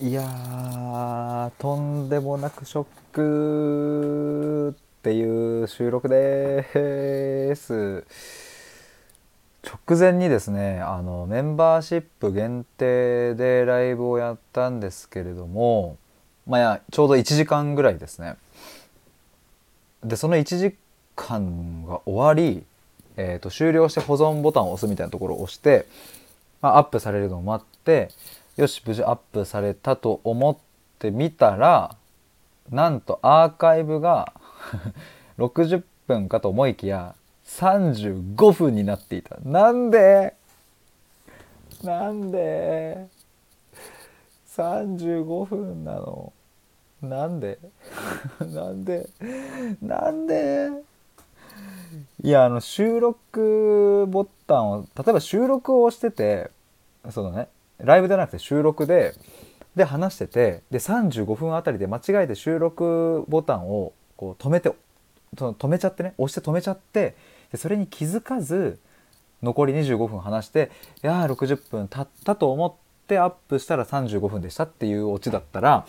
いやとんでもなくショックっていう収録です。直前にですねあのメンバーシップ限定でライブをやったんですけれどもまあちょうど1時間ぐらいですね。でその1時間が終わり、えー、と終了して保存ボタンを押すみたいなところを押して、まあ、アップされるのを待ってよし無事アップされたと思ってみたらなんとアーカイブが 60分かと思いきや35分になっていた。なんで？なんで？35分なの？なんで？なんで？なんで？いやあの収録ボタンを例えば収録をしててそのねライブじゃなくて収録でで話しててで35分あたりで間違えて収録ボタンをこう止めて止めちゃってね押して止めちゃってでそれに気づかず残り25分話していやー60分経ったと思ってアップしたら35分でしたっていうオチだったら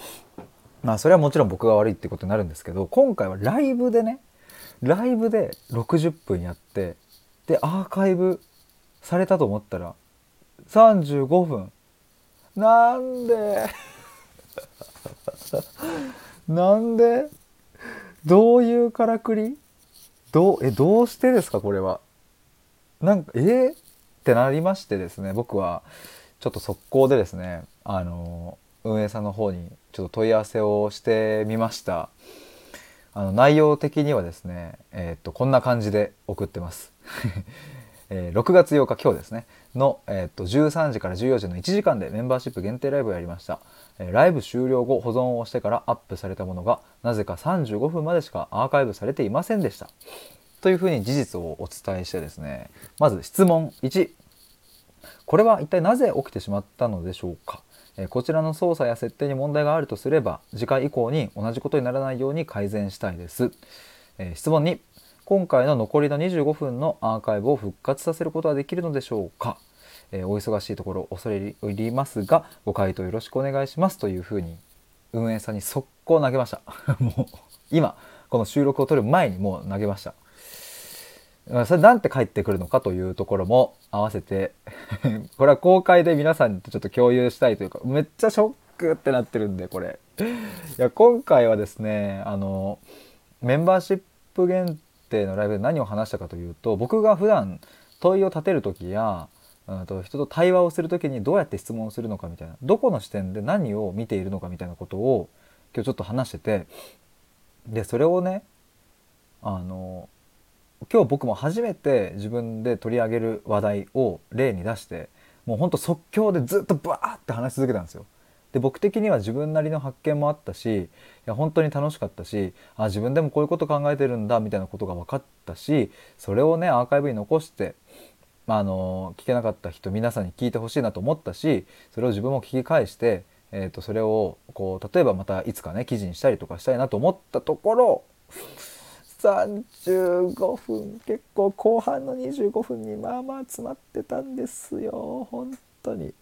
まあそれはもちろん僕が悪いってことになるんですけど今回はライブでねライブで60分やってでアーカイブされたと思ったら35分なんで？なんで？どういうからくり？どう？えどうしてですか？これは。なんかえ、ってなりましてですね僕は。ちょっと速攻でですねあの運営さんの方にちょっと問い合わせをしてみました。あの内容的にはですねえー、っとこんな感じで送ってます。えー、6月8日今日ですね。の、えー、っと13時から14時の1時間でメンバーシップ限定ライブをやりました、えー、ライブ終了後保存をしてからアップされたものがなぜか35分までしかアーカイブされていませんでした。というふうに事実をお伝えしてですね。まず質問1これは一体なぜ起きてしまったのでしょうか。こちらの操作や設定に問題があるとすれば次回以降に同じことにならないように改善したいです、え質問2今回の残りの25分のアーカイブを復活させることはできるのでしょうか、えー、お忙しいところ恐れ入りますがご回答よろしくお願いします。というふうに運営さんに速攻投げました。もう今この収録を撮る前にもう投げました。それなんて返ってくるのかというところも合わせて これは公開で皆さんとちょっと共有したいというかめっちゃショックってなってるんでこれ。いや今回はですねあのメンバーシップ限定のライブで何を話したかというと僕が普段問いを立てる時やうんと人と対話をする時にどうやって質問をするのかみたいなどこの視点で何を見ているのかみたいなことを今日ちょっと話しててでそれをねあの今日僕も初めて自分で取り上げる話題を例に出してもうほんと即興でずっとバーって話し続けたんですよ。で僕的には自分なりの発見もあったしいや本当に楽しかったしあ自分でもこういうこと考えてるんだみたいなことが分かったしそれをねアーカイブに残してまあ、あの聞けなかった人皆さんに聞いてほしいなと思ったしそれを自分も聞き返して、えー、とそれをこう例えばまたいつかね記事にしたりとかしたいなと思ったところ35分結構後半の25分にまあまあ詰まってたんですよ本当に。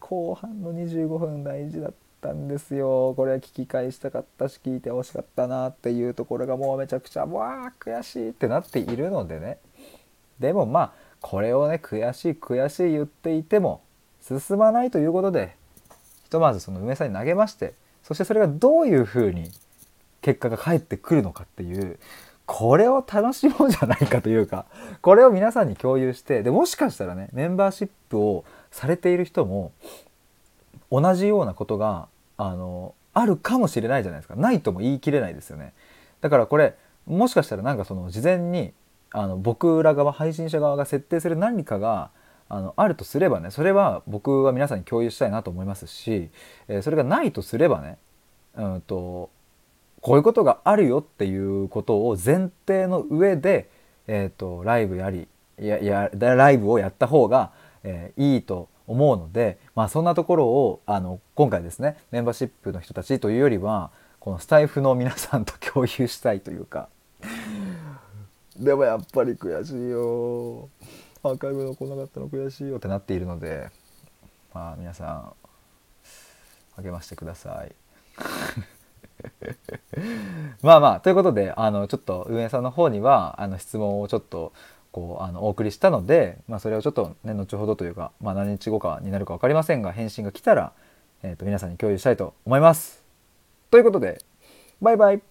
後半の25分大事だったんですよ。これは聞き返したかったし聞いてほしかったなっていうところがもうめちゃくちゃわあ悔しいってなっているのでね。でもまあこれをね悔しい悔しい言っていても進まないということでひとまずその梅さんに投げましてそしてそれがどういうふうに結果が返ってくるのかっていうこれを楽しもうじゃないかというかこれを皆さんに共有してでもしかしたらねメンバーシップをされている人も同じようなことがあのあるかもしれないじゃないですか。ないとも言い切れないですよね。だからこれもしかしたらなんかその事前にあの僕ら側配信者側が設定する何かがあのあるとすればねそれは僕は皆さんに共有したいなと思いますし、えー、それがないとすればね、うんと、こういうことがあるよっていうことを前提の上で、えーと、ライブやりややライブをやった方が、えー、いいと思うので、まあ、そんなところをあの今回ですねメンバーシップの人たちというよりはこのスタイフの皆さんと共有したいというか。でもやっぱり悔しいよ。アーカイブの来なかったの悔しいよってなっているのでまあ皆さん励ましてください。まあまあということであのちょっと運営さんの方にはあの質問をちょっとこうあのお送りしたので、まあ、それをちょっとね後ほどというか、まあ、何日後かになるか分かりませんが返信が来たら、えー、と皆さんに共有したいと思います。ということでバイバイ。